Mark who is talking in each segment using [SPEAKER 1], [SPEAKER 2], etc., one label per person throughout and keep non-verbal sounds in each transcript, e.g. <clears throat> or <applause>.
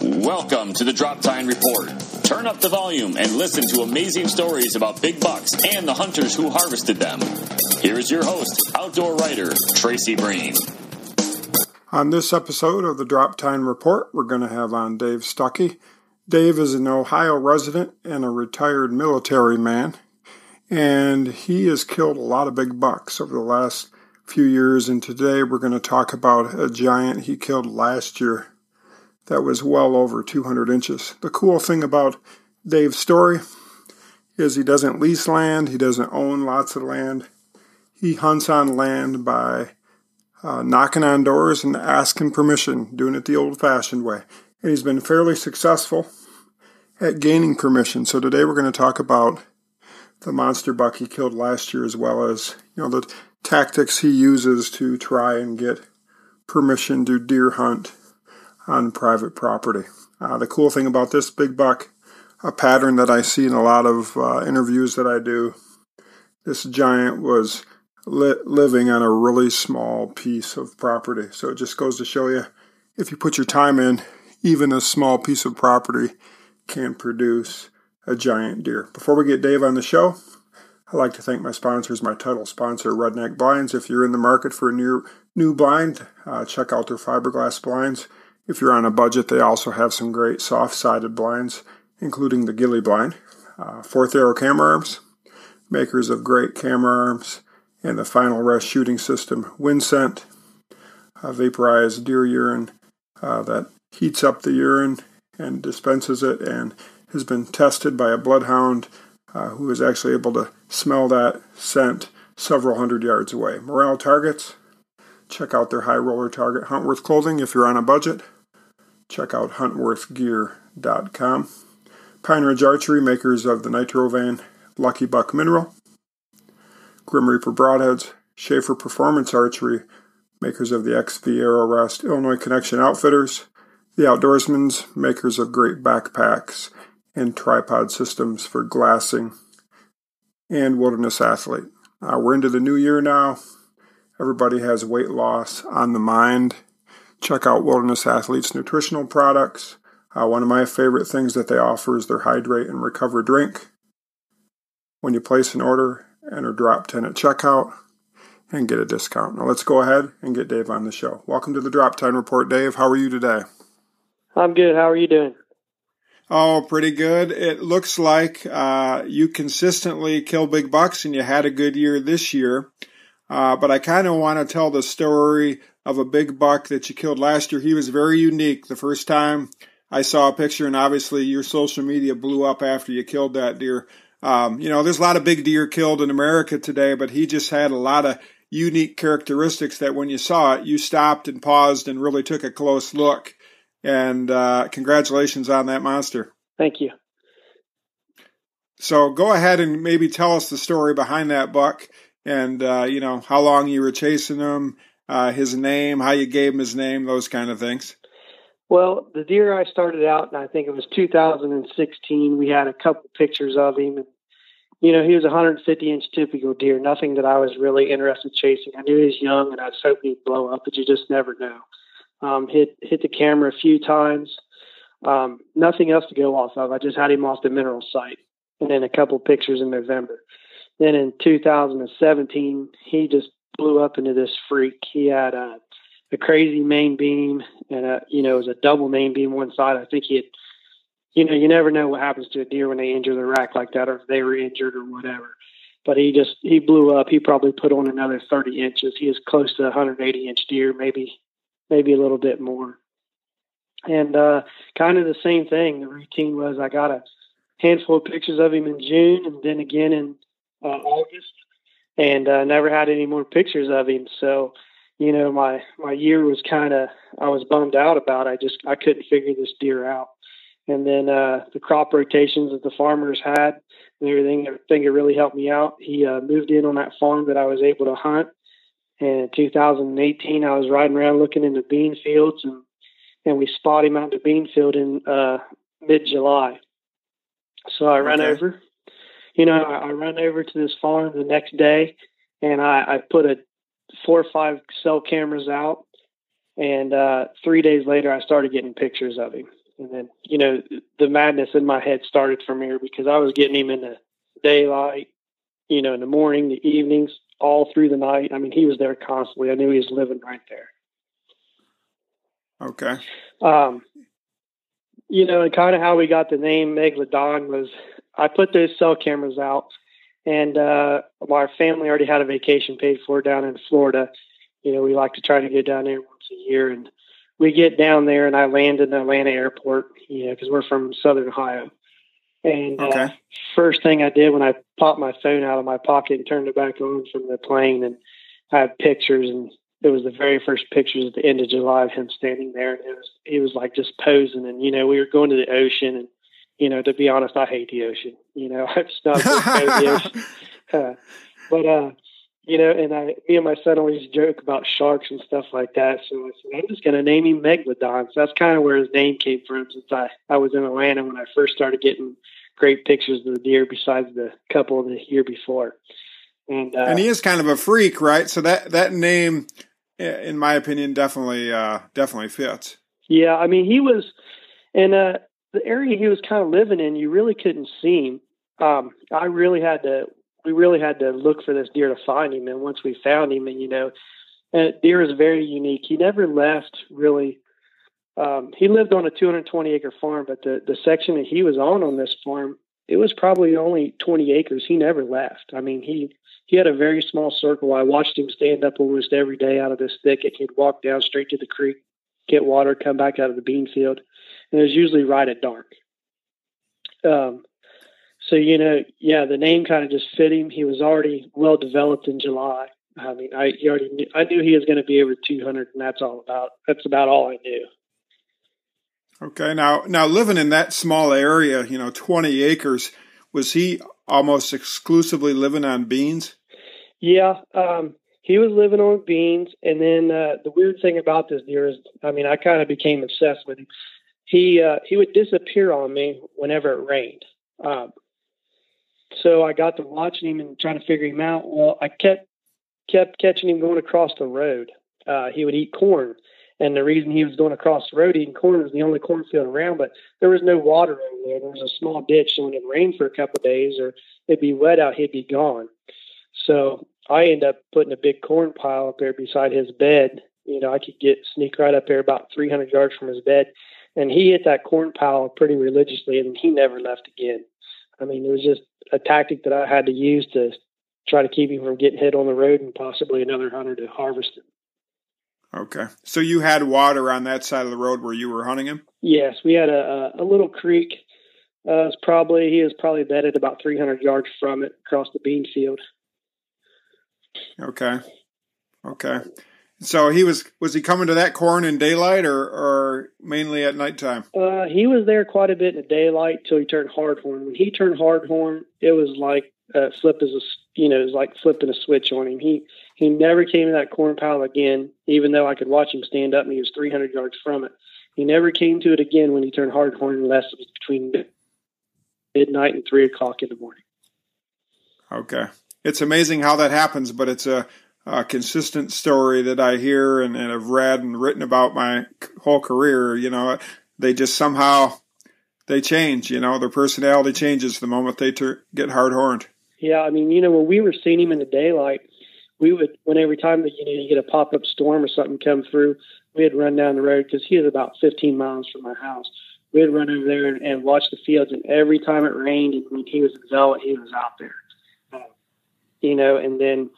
[SPEAKER 1] Welcome to the Drop-Tine Report. Turn up the volume and listen to amazing stories about big bucks and the hunters who harvested them. Here is your host, outdoor writer Tracy Breen.
[SPEAKER 2] On this episode of the Drop-Tine Report, we're going to have on Dave Stuckey. Dave is an Ohio resident and a retired military man, and he has killed a lot of big bucks over the last few years. And today we're going to talk about a giant he killed last year that was well over 200 inches. The cool thing about Dave's story is he doesn't lease land, he doesn't own lots of land. He hunts on land by uh, knocking on doors and asking permission, doing it the old fashioned way. And he's been fairly successful at gaining permission. So today we're going to talk about the monster buck he killed last year as well as, you know, the tactics he uses to try and get permission to deer hunt on private property. Uh, the cool thing about this big buck, a pattern that I see in a lot of uh, interviews that I do, this giant was li- living on a really small piece of property. So it just goes to show you if you put your time in, even a small piece of property can produce a giant deer. Before we get Dave on the show, I'd like to thank my sponsors, my title sponsor, Redneck Blinds. If you're in the market for a new, new blind, uh, check out their fiberglass blinds. If you're on a budget, they also have some great soft sided blinds, including the Gilly blind. Uh, Fourth Arrow Camera Arms, makers of great camera arms, and the Final Rest shooting system, Winscent, uh, vaporized deer urine uh, that heats up the urine and dispenses it, and has been tested by a bloodhound uh, who is actually able to smell that scent several hundred yards away. Morrell targets, check out their high roller target Huntworth clothing if you're on a budget check out huntworthgear.com. Pine Ridge Archery, makers of the Nitro Vane Lucky Buck Mineral. Grim Reaper Broadheads, Schaefer Performance Archery, makers of the XV Arrow Rest, Illinois Connection Outfitters, The Outdoorsmans, makers of great backpacks and tripod systems for glassing, and Wilderness Athlete. Uh, we're into the new year now. Everybody has weight loss on the mind check out Wilderness Athletes nutritional products. Uh, one of my favorite things that they offer is their Hydrate and Recover drink. When you place an order, enter drop 10 at checkout and get a discount. Now let's go ahead and get Dave on the show. Welcome to the Drop-Tine Report, Dave. How are you today?
[SPEAKER 3] I'm good. How are you doing?
[SPEAKER 2] Oh, pretty good. It looks like uh, you consistently kill big bucks and you had a good year this year. Uh, but I kind of want to tell the story of a big buck that you killed last year. He was very unique. The first time I saw a picture, and obviously your social media blew up after you killed that deer. Um, you know, there's a lot of big deer killed in America today, but he just had a lot of unique characteristics that when you saw it, you stopped and paused and really took a close look. And uh, congratulations on that monster.
[SPEAKER 3] Thank you.
[SPEAKER 2] So go ahead and maybe tell us the story behind that buck and, uh, you know, how long you were chasing him uh, his name, how you gave him his name, those kind of things?
[SPEAKER 3] Well, the deer I started out, and I think it was 2016. We had a couple pictures of him, and you know he was a 150 inch typical deer. Nothing that I was really interested in chasing. I knew he was young, and I was hoping he'd blow up, but you just never know. Um, hit hit the camera a few times. Um, nothing else to go off of. I just had him off the mineral site, and then a couple pictures in November. Then in 2017, he just blew up into this freak. He had a, a crazy main beam and a, you know, it was a double main beam one side. I think he had, you know, you never know what happens to a deer when they injure the rack like that or if they were injured or whatever. But he just, he blew up. He probably put on another 30 inches. He was close to a 180 inch deer, maybe, maybe a little bit more. And uh, kind of the same thing. The routine was I got a handful of pictures of him in June and then again in uh, August and uh, never had any more pictures of him. So, you know, my my year was kind of I was bummed out about. I just I couldn't figure this deer out. And then uh, the crop rotations that the farmers had and everything, I think it really helped me out. He uh, moved in on that farm that I was able to hunt. And in 2018, I was riding around looking in the bean fields, and and we spot him out in the bean field in uh, mid July. So I ran okay. over you know, I, I run over to this farm the next day and I, I put a four or five cell cameras out. And uh, three days later, I started getting pictures of him. And then, you know, the madness in my head started from here because I was getting him in the daylight, you know, in the morning, the evenings, all through the night. I mean, he was there constantly. I knew he was living right there.
[SPEAKER 2] Okay.
[SPEAKER 3] Um, you know, and kind of how we got the name Megalodon was I put those cell cameras out, and uh, our family already had a vacation paid for down in Florida. You know, we like to try to get down there once a year, and we get down there, and I land in the Atlanta airport. You know, because we're from Southern Ohio. And uh, okay. uh, first thing I did when I popped my phone out of my pocket and turned it back on from the plane, and I had pictures, and it was the very first pictures at the end of July of him standing there, and it was he was like just posing, and you know we were going to the ocean, and you know to be honest, I hate the ocean. You know, <laughs> I'm just not the ocean. <laughs> Uh, but uh, you know, and I, me and my son always joke about sharks and stuff like that. So I said, I'm just going to name him Megalodon. So that's kind of where his name came from. Since I I was in Atlanta when I first started getting great pictures of the deer, besides the couple the year before.
[SPEAKER 2] And, uh, and he is kind of a freak, right? So that that name in my opinion, definitely uh, definitely fits.
[SPEAKER 3] Yeah, I mean, he was in uh, the area he was kind of living in. You really couldn't see him. Um, I really had to. We really had to look for this deer to find him. And once we found him, and you know, and deer is very unique. He never left really. Um, he lived on a 220 acre farm, but the the section that he was on on this farm, it was probably only 20 acres. He never left. I mean, he he had a very small circle. I watched him stand up almost every day out of this thicket. He'd walk down straight to the creek, get water, come back out of the bean field, and it was usually right at dark. Um, so you know, yeah, the name kind of just fit him. He was already well developed in July. I mean, I he already knew, I knew he was going to be over 200, and that's all about that's about all I knew.
[SPEAKER 2] Okay, now now living in that small area, you know, 20 acres, was he almost exclusively living on beans?
[SPEAKER 3] Yeah, um, he was living on beans, and then uh, the weird thing about this deer is, I mean, I kind of became obsessed with him. He uh, he would disappear on me whenever it rained. Um, so I got to watching him and trying to figure him out. Well, I kept kept catching him going across the road. Uh, he would eat corn, and the reason he was going across the road eating corn was the only cornfield around, but there was no water over there. There was a small ditch, so when it rained for a couple of days or it'd be wet out, he'd be gone. So I end up putting a big corn pile up there beside his bed. You know, I could get sneak right up there about 300 yards from his bed, and he hit that corn pile pretty religiously, and he never left again. I mean, it was just a tactic that I had to use to try to keep him from getting hit on the road and possibly another hunter to harvest him.
[SPEAKER 2] Okay, so you had water on that side of the road where you were hunting him.
[SPEAKER 3] Yes, we had a, a little creek. Uh, it's probably he was probably bedded about 300 yards from it across the bean field.
[SPEAKER 2] Okay. Okay. So he was was he coming to that corn in daylight or or mainly at nighttime?
[SPEAKER 3] Uh, he was there quite a bit in the daylight till he turned hardhorn. When he turned hardhorn, it was like uh, flip as a you know it was like flipping a switch on him. He he never came to that corn pile again, even though I could watch him stand up and he was 300 yards from it. He never came to it again when he turned hardhorn unless it was between midnight and three o'clock in the morning.
[SPEAKER 2] Okay it's amazing how that happens, but it's a, a consistent story that I hear and, and have read and written about my whole career. You know, they just somehow they change. You know, their personality changes the moment they ter- get hard horned.
[SPEAKER 3] Yeah, I mean, you know, when we were seeing him in the daylight, we would when every time that you know you get a pop up storm or something come through, we'd run down the road because he was about 15 miles from our house. We'd run over there and, and watch the fields, and every time it rained he was in zealot, he was out there uh, you know, and then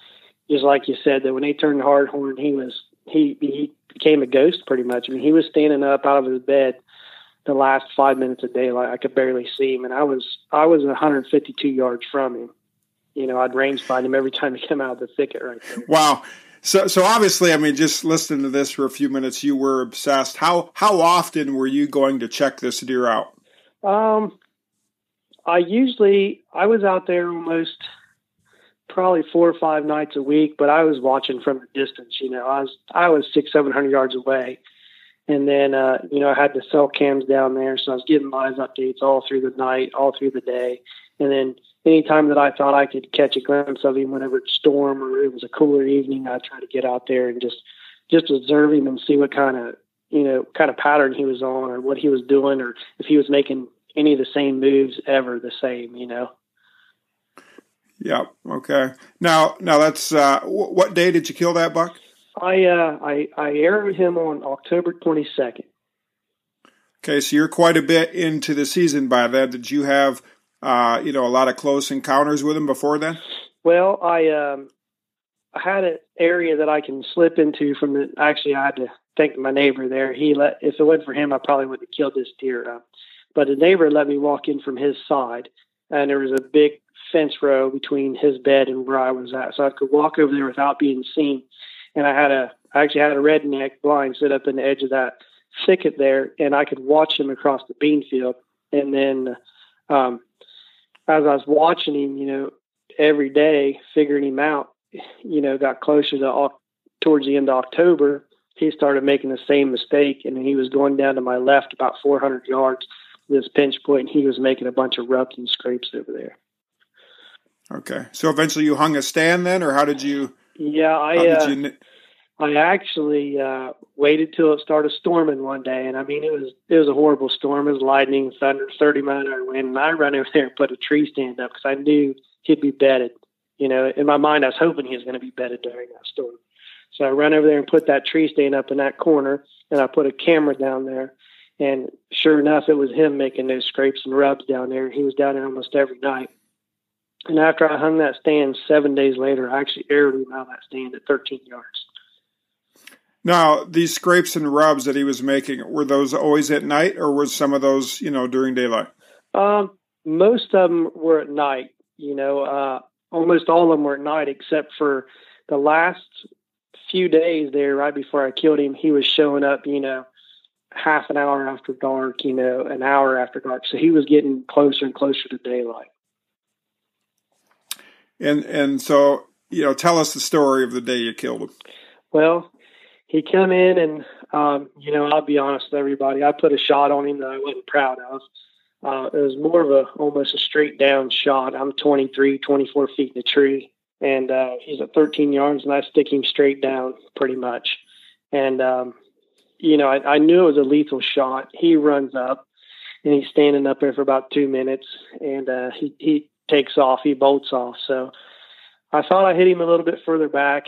[SPEAKER 3] just like you said, that when he turned hardhorn, he was he he became a ghost pretty much. I mean, he was standing up out of his bed the last five minutes of daylight. I could barely see him, and I was I was 152 yards from him. You know, I'd range find him every time he came out of the thicket right there.
[SPEAKER 2] Wow. So, so obviously, I mean, just listening to this for a few minutes, you were obsessed. How how often were you going to check this deer out?
[SPEAKER 3] Um, I usually I was out there almost probably four or five nights a week, but I was watching from the distance. You know, I was I was six, seven hundred yards away, and then uh, you know I had the cell cams down there, so I was getting live updates all through the night, all through the day, and then anytime that I thought I could catch a glimpse of him, whenever it's storm or it was a cooler evening, I try to get out there and just just observe him and see what kind of you know, kind of pattern he was on or what he was doing or if he was making any of the same moves ever the same, you know.
[SPEAKER 2] Yeah. Okay. Now, now that's uh, w- what day did you kill that buck?
[SPEAKER 3] I uh, I I aired him on October twenty second.
[SPEAKER 2] Okay, so you're quite a bit into the season by then. Did you have, uh, you know, a lot of close encounters with him before then?
[SPEAKER 3] Well, I um, I had an area that I can slip into from the. Actually, I had to thank my neighbor there. He let. If it went for him, I probably would have killed this deer. Uh, but the neighbor let me walk in from his side, and there was a big fence row between his bed and where I was at, so I could walk over there without being seen. And I had a. I actually had a redneck blind set up in the edge of that thicket there, and I could watch him across the bean field. And then, um, as I was watching him, you know, every day, figuring him out, you know, got closer to towards the end of October, he started making the same mistake, and he was going down to my left about 400 yards. This pinch point, and he was making a bunch of rubs and scrapes over there.
[SPEAKER 2] Okay, so eventually you hung a stand then, or how did you?
[SPEAKER 3] Yeah, I. Uh, you... I actually uh, waited till it started storming one day, and I mean it was it was a horrible storm. It was lightning, thunder, thirty mile an hour wind, and I ran over there and put a tree stand up because I knew he'd be bedded. You know, in my mind, I was hoping he was going to be bedded during that storm. So I ran over there and put that tree stand up in that corner, and I put a camera down there. And sure enough, it was him making those scrapes and rubs down there. He was down there almost every night. And after I hung that stand, seven days later, I actually aired him out of that stand at 13 yards.
[SPEAKER 2] Now, these scrapes and rubs that he was making, were those always at night or was some of those, you know, during daylight?
[SPEAKER 3] Um, most of them were at night, you know, uh, almost all of them were at night except for the last few days there, right before I killed him, he was showing up, you know, half an hour after dark, you know, an hour after dark. So he was getting closer and closer to daylight.
[SPEAKER 2] And and so, you know, tell us the story of the day you killed him.
[SPEAKER 3] Well, he come in and um, you know I'll be honest with everybody I put a shot on him that I wasn't proud of. Uh, it was more of a almost a straight down shot. I'm 23, 24 feet in the tree, and uh, he's at 13 yards, and I stick him straight down pretty much. And um, you know I, I knew it was a lethal shot. He runs up, and he's standing up there for about two minutes, and uh, he he takes off. He bolts off. So I thought I hit him a little bit further back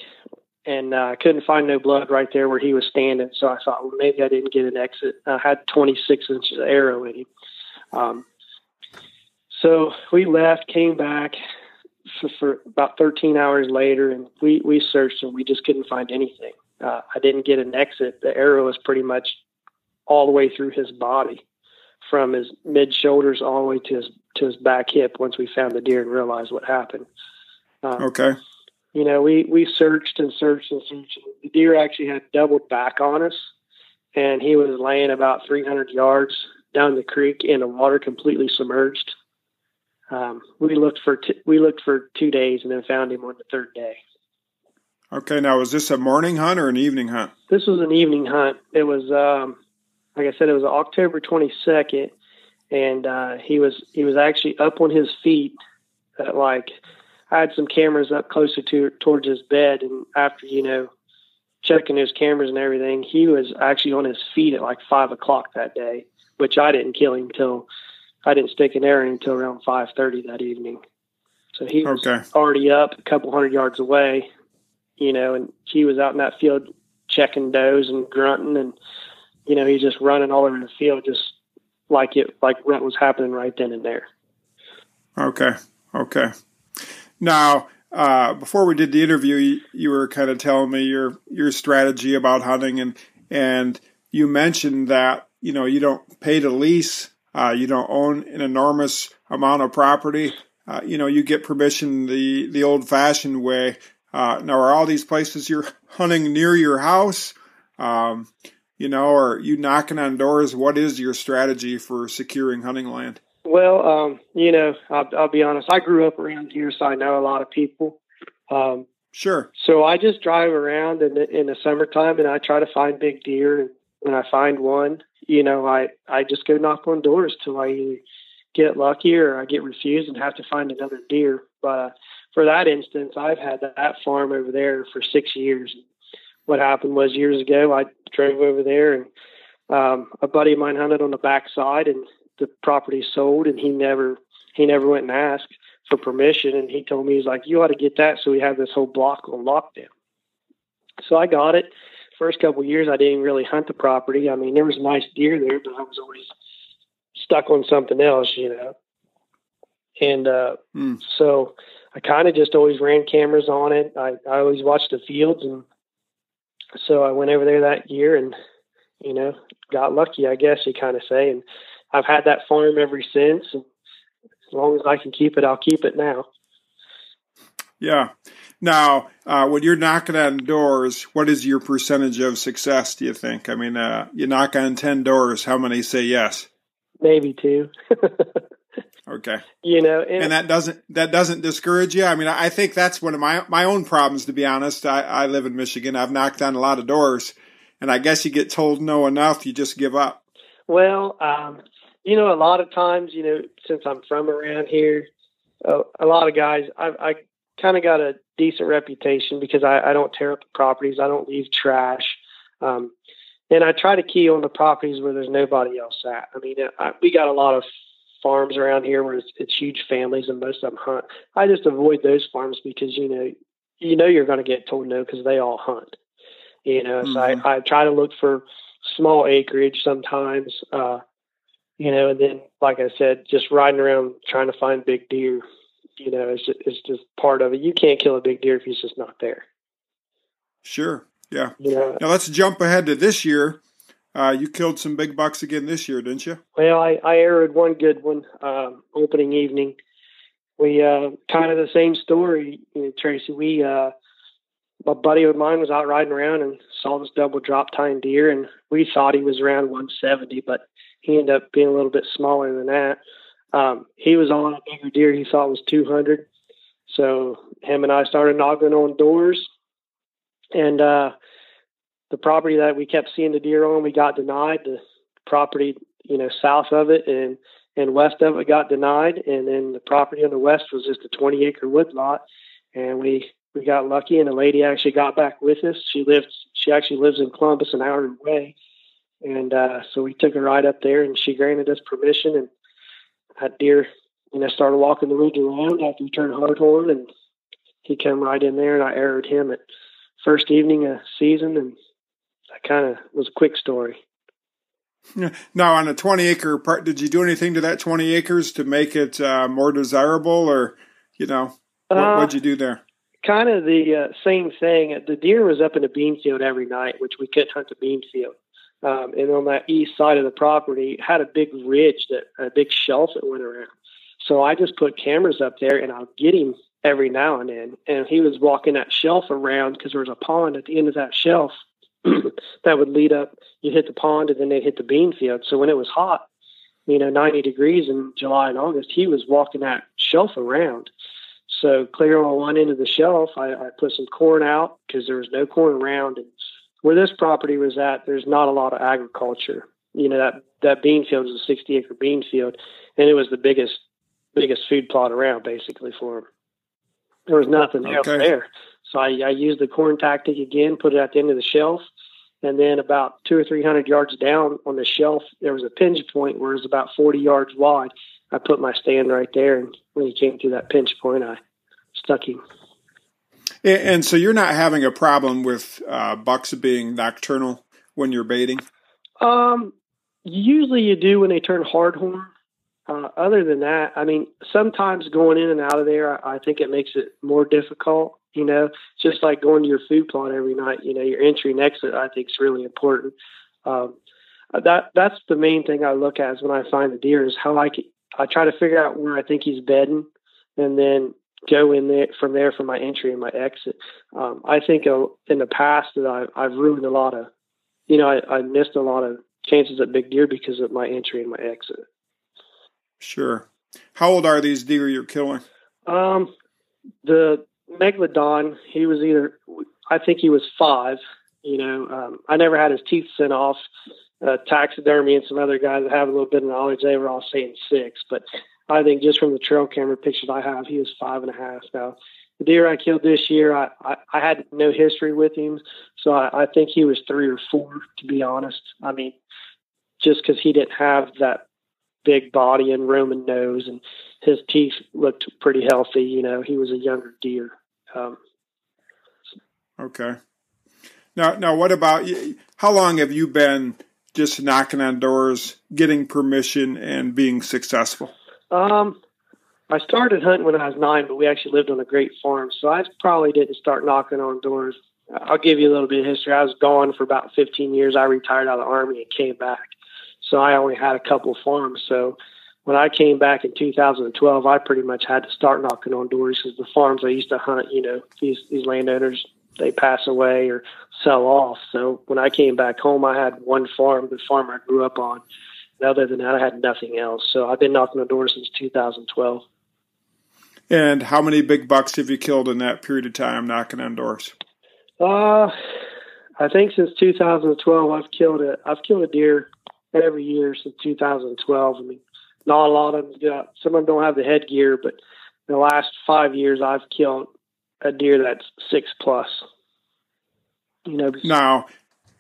[SPEAKER 3] and uh, I uh, couldn't find no blood right there where he was standing. So I thought, well, maybe I didn't get an exit. I had 26 inches of arrow in him. Um, so we left, came back for, for, about 13 hours later, and we, we searched and we just couldn't find anything. Uh, I didn't get an exit. The arrow was pretty much all the way through his body, from his mid shoulders all the way to his to his back hip. Once we found the deer and realized what happened.
[SPEAKER 2] Uh, okay
[SPEAKER 3] you know, we we searched and searched and searched. The deer actually had doubled back on us, and he was laying about 300 yards down the creek in the water, completely submerged. Um, we looked for t- we looked for two days and then found him on the third day.
[SPEAKER 2] Okay, now was this a morning hunt or an evening hunt?
[SPEAKER 3] This was an evening hunt. It was, um, like I said, it was October 22nd, and uh, he was he was actually up on his feet at like I had some cameras up closer to towards his bed, and after you know checking his cameras and everything, he was actually on his feet at like five o'clock that day, which I didn't kill him till I didn't stick an arrow until around five thirty that evening. So he was okay. already up a couple hundred yards away, you know, and he was out in that field checking does and grunting, and you know he's just running all over the field, just like it like what was happening right then and there.
[SPEAKER 2] Okay, okay. Now, uh, before we did the interview, you, you were kind of telling me your your strategy about hunting, and and you mentioned that you know you don't pay to lease, uh, you don't own an enormous amount of property. Uh, you know, you get permission the the old fashioned way. Uh, now, are all these places you're hunting near your house? Um, you know, are you knocking on doors? What is your strategy for securing hunting land?
[SPEAKER 3] Well, um, you know, I'll, I'll, be honest. I grew up around here, so I know a lot of people. Um,
[SPEAKER 2] sure.
[SPEAKER 3] So I just drive around in the, in the summertime, and I try to find big deer. And when I find one, you know, I I just go knock on doors till I either get lucky or I get refused and have to find another deer. But uh, for that instance, I've had that farm over there for six years. What happened was years ago, I drove over there and um, a buddy of mine hunted on the backside, and the property sold, and he never he never went and asked for permission, and he told me he's like, you ought to get that, so we have this whole block on lockdown. So I got it. First couple of years, I didn't really hunt the property. I mean, there was nice deer there, but I was always stuck on something else, you know. And uh, mm. so I kind of just always ran cameras on it. I, I always watched the fields, and so I went over there that year and you know got lucky, I guess you kind of say. And I've had that farm ever since. And as long as I can keep it, I'll keep it now.
[SPEAKER 2] Yeah. Now, uh, when you're knocking on doors, what is your percentage of success? Do you think? I mean, uh, you knock on ten doors, how many say yes?
[SPEAKER 3] Maybe two. <laughs>
[SPEAKER 2] okay.
[SPEAKER 3] You know,
[SPEAKER 2] and, and, that doesn't that doesn't discourage you. I mean, I think that's one of my my own problems. To be honest, I, I live in Michigan. I've knocked on a lot of doors, and I guess you get told no enough, you just give up.
[SPEAKER 3] Well, um, you know, a lot of times, you know, since I'm from around here, uh, a lot of guys, I, I kind of got a decent reputation because I, I don't tear up the properties. I don't leave trash. Um, and I try to key on the properties where there's nobody else at. I mean, I, we got a lot of farms around here where it's, it's huge families and most of them hunt. I just avoid those farms because, you know, you know, you're going to get told no because they all hunt, you know, mm-hmm. so I, mm-hmm. I try to look for small acreage sometimes, uh, you know, and then, like I said, just riding around trying to find big deer, you know, it's just, it's just part of it. You can't kill a big deer if he's just not there.
[SPEAKER 2] Sure. Yeah. yeah. now let's jump ahead to this year. Uh, you killed some big bucks again this year, didn't you?
[SPEAKER 3] Well, I, I arrowed one good one um, opening evening. We uh, kind of the same story, you know, Tracy. We uh, a buddy of mine was out riding around and saw this double drop tine deer, and we thought he was around 170, but he ended up being a little bit smaller than that. Um, he was on a bigger deer he thought was 200. So him and I started knocking on doors. And uh, the property that we kept seeing the deer on, we got denied. The property, you know, south of it and, and west of it got denied. And then the property on the west was just a 20 acre wood lot. And we, we got lucky and the lady actually got back with us. She lives, she actually lives in Columbus, an hour away. And uh, so we took a ride up there, and she granted us permission. And that deer, you know, started walking the ridge around after we turned hard hardhorn, and he came right in there, and I arrowed him at first evening of season, and that kind of was a quick story. <laughs>
[SPEAKER 2] Now, on a 20 acre part, did you do anything to that 20 acres to make it uh, more desirable, or you know, what, uh, what'd you do there?
[SPEAKER 3] Kind of the uh, same thing. The deer was up in a bean field every night, which we couldn't hunt the bean field um, and on that east side of the property had a big ridge that a big shelf that went around. So I just put cameras up there, and I'll get him every now and then. And he was walking that shelf around because there was a pond at the end of that shelf <clears throat> that would lead up. You'd hit the pond, and then they'd hit the bean field. So when it was hot, you know, 90 degrees in July and August, he was walking that shelf around. So clear on one end of the shelf, I, I put some corn out because there was no corn around, and where this property was at, there's not a lot of agriculture. You know that that bean field is a 60 acre bean field, and it was the biggest biggest food plot around basically for them. There was nothing okay. else there, so I, I used the corn tactic again, put it at the end of the shelf, and then about two or three hundred yards down on the shelf, there was a pinch point where it was about 40 yards wide. I put my stand right there, and when he came to that pinch point, I stuck him.
[SPEAKER 2] And so you're not having a problem with uh, bucks being nocturnal when you're baiting?
[SPEAKER 3] Um, usually you do when they turn hardhorn. Uh, other than that, I mean, sometimes going in and out of there, I, I think it makes it more difficult. You know, just like going to your food plot every night. You know, your entry and exit, I think, is really important. Um, that that's the main thing I look at is when I find the deer is how I can, I try to figure out where I think he's bedding, and then go in there from there for my entry and my exit. Um, I think uh, in the past that I've, I've ruined a lot of, you know, I, I missed a lot of chances at big deer because of my entry and my exit.
[SPEAKER 2] Sure. How old are these deer you're killing?
[SPEAKER 3] Um, the megalodon, he was either, I think he was five. You know, um, I never had his teeth sent off. Uh, taxidermy and some other guys that have a little bit of knowledge, they were all saying six, but I think just from the trail camera pictures I have, he was five and a half. Now, the deer I killed this year, I, I, I had no history with him, so I, I think he was three or four, to be honest. I mean, just because he didn't have that big body and Roman nose, and his teeth looked pretty healthy. You know, he was a younger deer. Um,
[SPEAKER 2] okay. Now, now, what about you? How long have you been just knocking on doors, getting permission, and being successful?
[SPEAKER 3] Um, I started hunting when I was nine, but we actually lived on a great farm, so I probably didn't start knocking on doors. I'll give you a little bit of history. I was gone for about 15 years. I retired out of the army and came back, so I only had a couple farms. So when I came back in 2012, I pretty much had to start knocking on doors because the farms I used to hunt, you know, these these landowners they pass away or sell off. So when I came back home, I had one farm, the farm I grew up on. And other than that, I had nothing else. So I've been knocking on doors since 2012.
[SPEAKER 2] And how many big bucks have you killed in that period of time knocking on doors?
[SPEAKER 3] Uh, I think since 2012, I've killed a I've killed a deer every year since 2012. I mean, not a lot of them. Got, some of them don't have the headgear, but the last five years, I've killed a deer that's six plus. You know.
[SPEAKER 2] Now,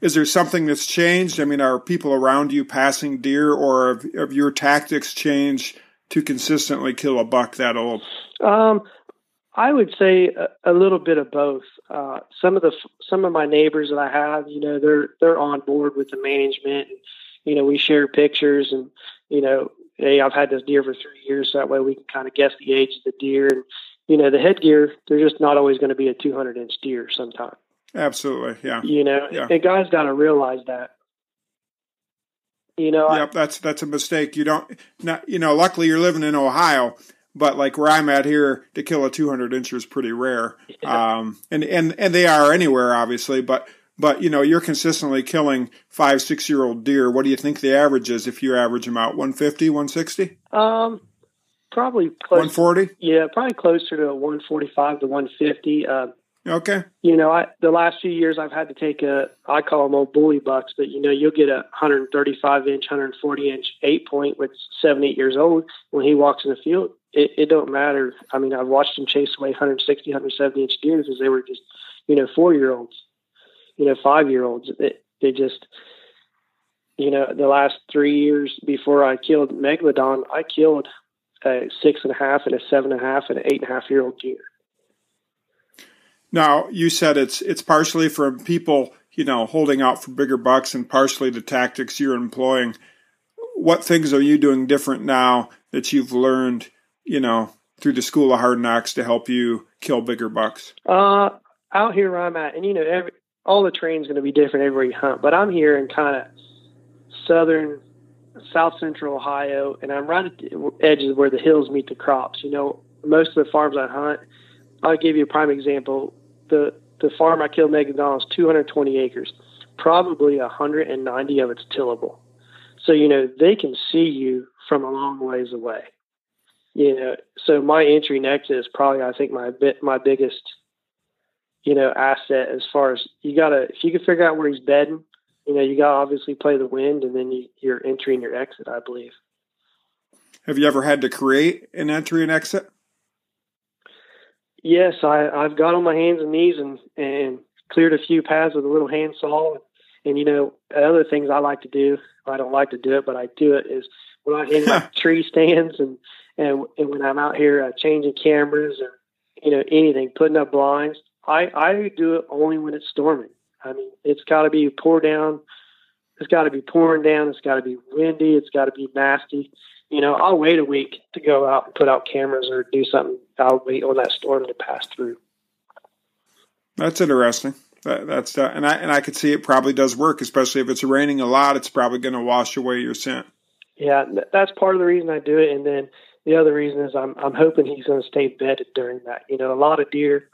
[SPEAKER 2] is there something that's changed? I mean, are people around you passing deer, or have, have your tactics changed to consistently kill a buck that old?
[SPEAKER 3] Um, I would say a, a little bit of both. Uh, some of the some of my neighbors that I have, you know, they're they're on board with the management. And, you know, we share pictures, and you know, hey, I've had this deer for three years, so that way we can kind of guess the age of the deer. And you know, the headgear, they're just not always going to be a 200 inch deer sometimes.
[SPEAKER 2] Absolutely, yeah.
[SPEAKER 3] You know, yeah. and guys got to realize that. You know,
[SPEAKER 2] yep, I, that's that's a mistake. You don't, not, you know. Luckily, you're living in Ohio, but like where I'm at here, to kill a 200 incher is pretty rare. Yeah. Um, and and and they are anywhere, obviously, but but you know, you're consistently killing five, six year old deer. What do you think the average is if you average them out? 150, 160?
[SPEAKER 3] Um, probably close.
[SPEAKER 2] 140.
[SPEAKER 3] Yeah, probably closer to 145 to 150. Uh,
[SPEAKER 2] okay.
[SPEAKER 3] You know, I the last few years I've had to take a I call them old bully bucks, but you know, you'll get a 135 inch, 140 inch eight point with seven, eight years old when he walks in the field. It, it don't matter. I mean, I've watched him chase away 160, 170 inch deer because they were just, you know, four year olds you know, five year olds. They, they just, you know, the last three years before I killed Megalodon, I killed a six and a half and a seven and a half and an eight and a half year old deer.
[SPEAKER 2] Now you said it's it's partially from people, you know, holding out for bigger bucks and partially the tactics you're employing. What things are you doing different now that you've learned, you know, through the school of hard knocks to help you kill bigger bucks?
[SPEAKER 3] Uh, out here where I'm at, and you know, every all the terrain's going to be different everywhere you hunt. But I'm here in kind of southern, south central Ohio, and I'm right at the edges where the hills meet the crops. You know, most of the farms I hunt, I'll give you a prime example. The the farm I killed Megalodon is 220 acres. Probably 190 of it's tillable. So you know they can see you from a long ways away. You know, so my entry and exit is probably I think my bit my biggest you know, asset as far as you got to, if you can figure out where he's bedding, you know, you got to obviously play the wind and then you, you're entering your exit, I believe.
[SPEAKER 2] Have you ever had to create an entry and exit?
[SPEAKER 3] Yes, I, I've got on my hands and knees and, and cleared a few paths with a little handsaw. And, and, you know, other things I like to do, I don't like to do it, but I do it is when I hang my <laughs> tree stands and, and, and when I'm out here uh, changing cameras or, you know, anything, putting up blinds, I I do it only when it's storming. I mean, it's got to be pour down. It's got to be pouring down. It's got to be windy. It's got to be nasty. You know, I'll wait a week to go out and put out cameras or do something. I'll wait on that storm to pass through.
[SPEAKER 2] That's interesting. That, that's uh, and I and I could see it probably does work, especially if it's raining a lot. It's probably going to wash away your scent.
[SPEAKER 3] Yeah, that's part of the reason I do it, and then the other reason is I'm I'm hoping he's going to stay bedded during that. You know, a lot of deer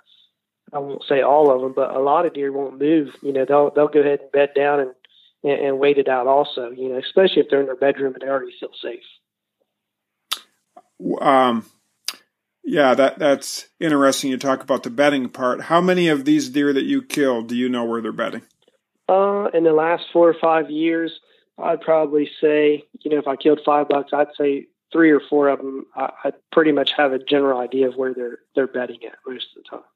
[SPEAKER 3] I won't say all of them, but a lot of deer won't move. You know, they'll they'll go ahead and bed down and and, and wait it out. Also, you know, especially if they're in their bedroom and they already feel safe.
[SPEAKER 2] Um, yeah, that that's interesting. You talk about the bedding part. How many of these deer that you killed do you know where they're bedding?
[SPEAKER 3] Uh, in the last four or five years, I'd probably say, you know, if I killed five bucks, I'd say three or four of them. I, I pretty much have a general idea of where they're they're bedding at most of the time.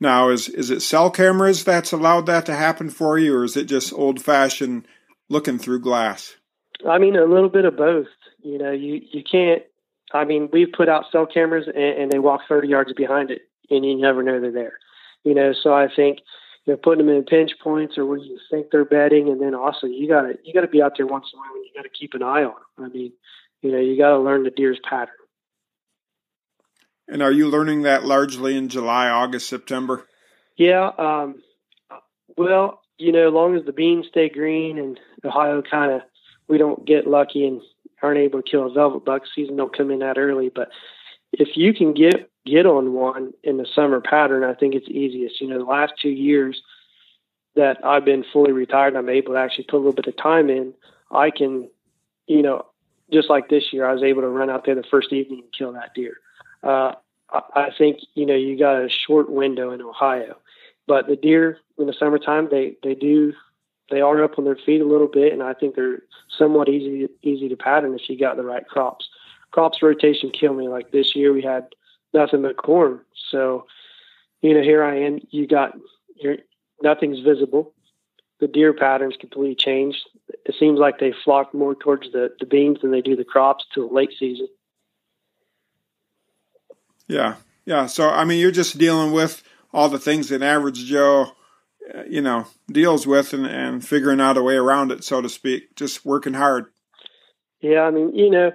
[SPEAKER 2] Now, is is it cell cameras that's allowed that to happen for you, or is it just old fashioned looking through glass?
[SPEAKER 3] I mean, a little bit of both. You know, you you can't. I mean, we've put out cell cameras and, and they walk 30 yards behind it, and you never know they're there. You know, so I think you know putting them in pinch points or where you think they're bedding, and then also you got to you got to be out there once in a while. And you got to keep an eye on them. I mean, you know, you got to learn the deer's pattern.
[SPEAKER 2] And are you learning that largely in July, August, September?
[SPEAKER 3] Yeah. Um, well, you know, as long as the beans stay green and Ohio kind of, we don't get lucky and aren't able to kill a velvet buck, season don't come in that early. But if you can get get on one in the summer pattern, I think it's easiest. You know, the last two years that I've been fully retired, I'm able to actually put a little bit of time in. I can, you know, just like this year, I was able to run out there the first evening and kill that deer. Uh, I think you know you got a short window in Ohio, but the deer in the summertime they they do they are up on their feet a little bit, and I think they're somewhat easy easy to pattern if you got the right crops. Crops rotation kill me. Like this year we had nothing but corn, so you know here I am. You got your nothing's visible. The deer patterns completely changed. It seems like they flock more towards the, the beans than they do the crops till late season.
[SPEAKER 2] Yeah, yeah. So I mean, you're just dealing with all the things that average Joe, uh, you know, deals with, and, and figuring out a way around it, so to speak. Just working hard.
[SPEAKER 3] Yeah, I mean, you know,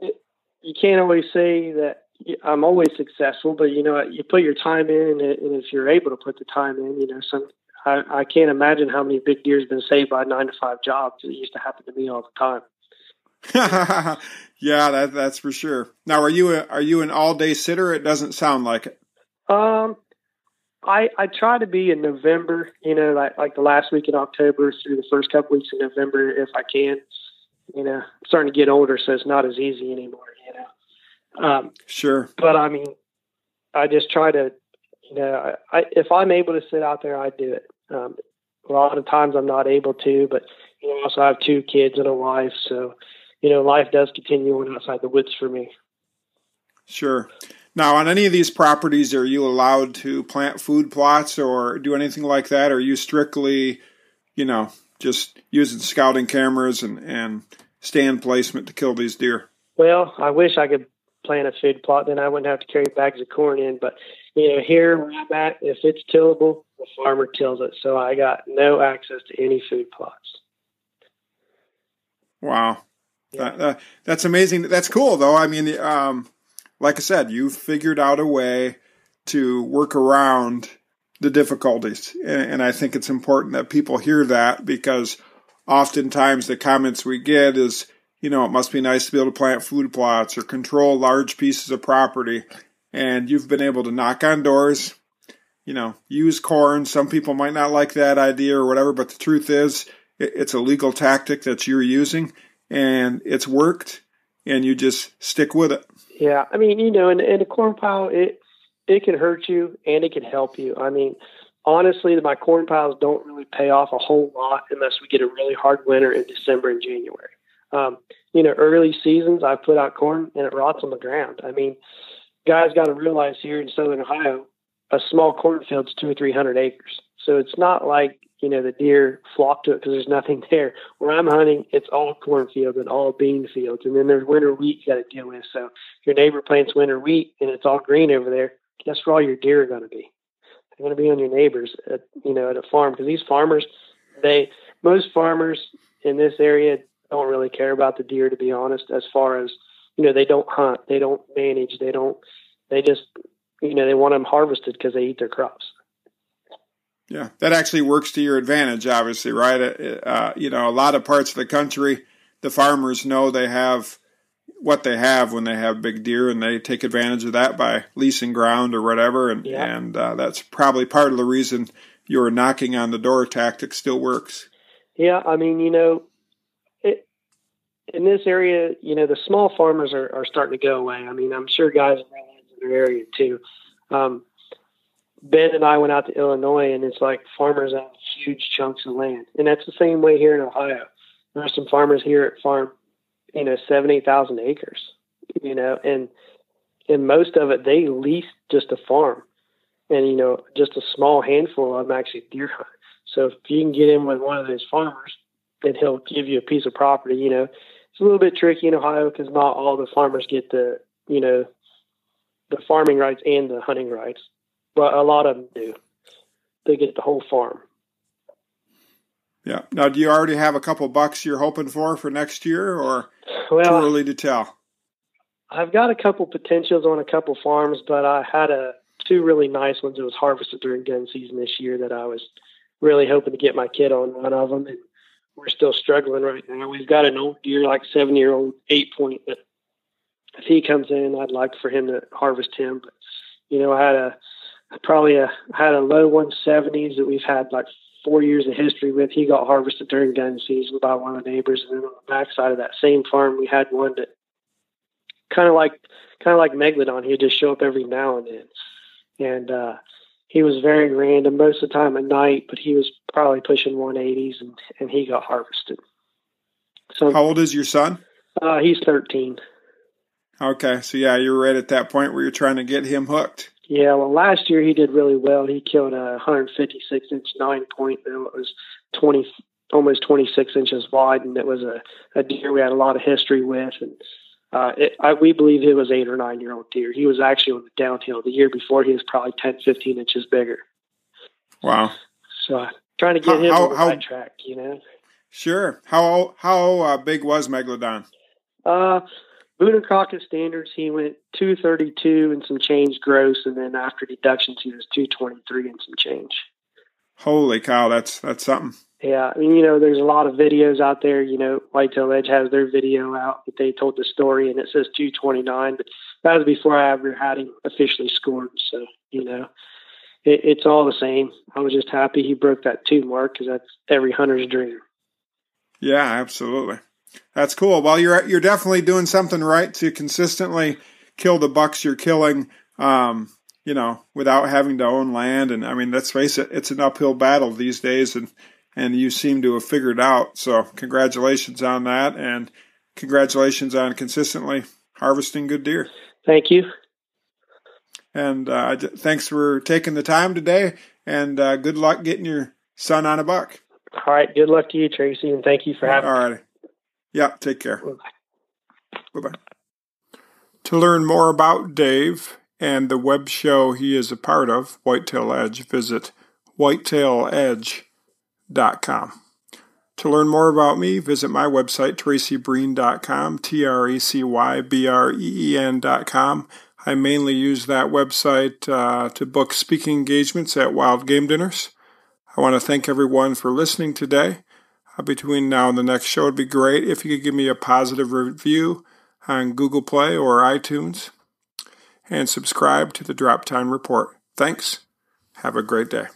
[SPEAKER 3] you can't always say that I'm always successful, but you know, you put your time in, and if you're able to put the time in, you know, some I, I can't imagine how many big deer's been saved by nine to five jobs. It used to happen to me all the time. <laughs>
[SPEAKER 2] yeah, that that's for sure. Now, are you a, are you an all day sitter? It doesn't sound like it.
[SPEAKER 3] Um, I I try to be in November. You know, like like the last week in October through the first couple weeks in November, if I can. You know, I'm starting to get older, so it's not as easy anymore. You know. Um,
[SPEAKER 2] sure.
[SPEAKER 3] But I mean, I just try to, you know, I, I, if I'm able to sit out there, I do it. Um, a lot of times I'm not able to, but you know, also I have two kids and a wife, so you know, life does continue on outside the woods for me.
[SPEAKER 2] Sure. Now, on any of these properties, are you allowed to plant food plots or do anything like that? Or are you strictly, you know, just using scouting cameras and, and stand placement to kill these deer?
[SPEAKER 3] Well, I wish I could plant a food plot, then I wouldn't have to carry bags of corn in. But, you know, here where I'm at, if it's tillable, the farmer tills it. So I got no access to any food plots.
[SPEAKER 2] Wow. Yeah. That, that's amazing. That's cool, though. I mean, um, like I said, you figured out a way to work around the difficulties, and, and I think it's important that people hear that because oftentimes the comments we get is, you know, it must be nice to be able to plant food plots or control large pieces of property, and you've been able to knock on doors. You know, use corn. Some people might not like that idea or whatever, but the truth is, it's a legal tactic that you're using and it's worked and you just stick with it.
[SPEAKER 3] Yeah. I mean, you know, in, in a corn pile, it, it can hurt you and it can help you. I mean, honestly, my corn piles don't really pay off a whole lot unless we get a really hard winter in December and January. Um, you know, early seasons, I put out corn and it rots on the ground. I mean, guys got to realize here in Southern Ohio, a small cornfield's two or three hundred acres. So it's not like you know, the deer flock to it because there's nothing there. Where I'm hunting, it's all cornfields and all bean fields. And then there's winter wheat you got to deal with. So your neighbor plants winter wheat and it's all green over there, guess where all your deer are going to be? They're going to be on your neighbors, at, you know, at a farm. Because these farmers, they, most farmers in this area don't really care about the deer, to be honest, as far as, you know, they don't hunt, they don't manage, they don't, they just, you know, they want them harvested because they eat their crops.
[SPEAKER 2] Yeah, that actually works to your advantage, obviously, right? Uh, you know, a lot of parts of the country, the farmers know they have what they have when they have big deer, and they take advantage of that by leasing ground or whatever. And yeah. and uh, that's probably part of the reason your knocking on the door tactic still works.
[SPEAKER 3] Yeah, I mean, you know, it, in this area, you know, the small farmers are, are starting to go away. I mean, I'm sure guys in their area too. Um, Ben and I went out to Illinois, and it's like farmers have huge chunks of land, and that's the same way here in Ohio. There are some farmers here at farm, you know, seven, eight thousand acres, you know, and and most of it they lease just a farm, and you know, just a small handful of them actually deer hunt. So if you can get in with one of those farmers, and he'll give you a piece of property. You know, it's a little bit tricky in Ohio because not all the farmers get the you know the farming rights and the hunting rights, but a lot of them do. They get the whole farm.
[SPEAKER 2] Yeah. Now, do you already have a couple bucks you're hoping for for next year, or
[SPEAKER 3] well,
[SPEAKER 2] too early to tell?
[SPEAKER 3] I've got a couple potentials on a couple farms, but I had a two really nice ones that was harvested during gun season this year that I was really hoping to get my kid on one of them, and we're still struggling right now. We've got an old deer, like seven year old eight point, that if he comes in, I'd like for him to harvest him. But you know, I had a probably a had a low 170s that we've had like four years of history with. He got harvested during gun season by one of the neighbors, and then on the backside of that same farm, we had one that kind of like kind of like Megalodon. He'd just show up every now and then, and uh, he was very random most of the time at night, but he was probably pushing 180s, and and he got harvested.
[SPEAKER 2] So, how old is your son?
[SPEAKER 3] Uh, he's 13.
[SPEAKER 2] Okay, so yeah, you're right at that point where you're trying to get him hooked.
[SPEAKER 3] Yeah, well, last year he did really well. He killed a 156 inch nine point. It was 20, almost 26 inches wide, and it was a, a deer we had a lot of history with. And uh, it, I, we believe it was eight or nine year old deer. He was actually on the downhill. The year before, he was probably 10, 15 inches bigger.
[SPEAKER 2] Wow.
[SPEAKER 3] So uh, trying to get how, him how, on the how, right track, you know.
[SPEAKER 2] Sure. How how uh, big was Megalodon?
[SPEAKER 3] Uh, Crockett standards, he went 232 and some change gross, and then after deductions, he was 223 and some change.
[SPEAKER 2] Holy cow, that's that's something.
[SPEAKER 3] Yeah, I mean, you know, there's a lot of videos out there. You know, Whitetail Edge has their video out that they told the story, and it says 229, but that was before I ever had him officially scored. So, you know, it, it's all the same. I was just happy he broke that two mark because that's every hunter's dream.
[SPEAKER 2] Yeah, absolutely. That's cool. Well, you're you're definitely doing something right to consistently kill the bucks you're killing. Um, you know, without having to own land, and I mean, let's face it, it's an uphill battle these days, and and you seem to have figured out. So, congratulations on that, and congratulations on consistently harvesting good deer.
[SPEAKER 3] Thank you.
[SPEAKER 2] And uh, thanks for taking the time today, and uh, good luck getting your son on a buck.
[SPEAKER 3] All right. Good luck to you, Tracy, and thank you for having
[SPEAKER 2] All right. me. Yeah, take care. Bye bye. To learn more about Dave and the web show he is a part of, Whitetail Edge, visit whitetailedge.com. To learn more about me, visit my website, tracybreen.com, T R E C Y B R E E N.com. I mainly use that website uh, to book speaking engagements at wild game dinners. I want to thank everyone for listening today Uh, between now and the next show. It'd be great if you could give me a positive review on Google Play or iTunes and subscribe to the Drop Tine Report. Thanks. Have a great day.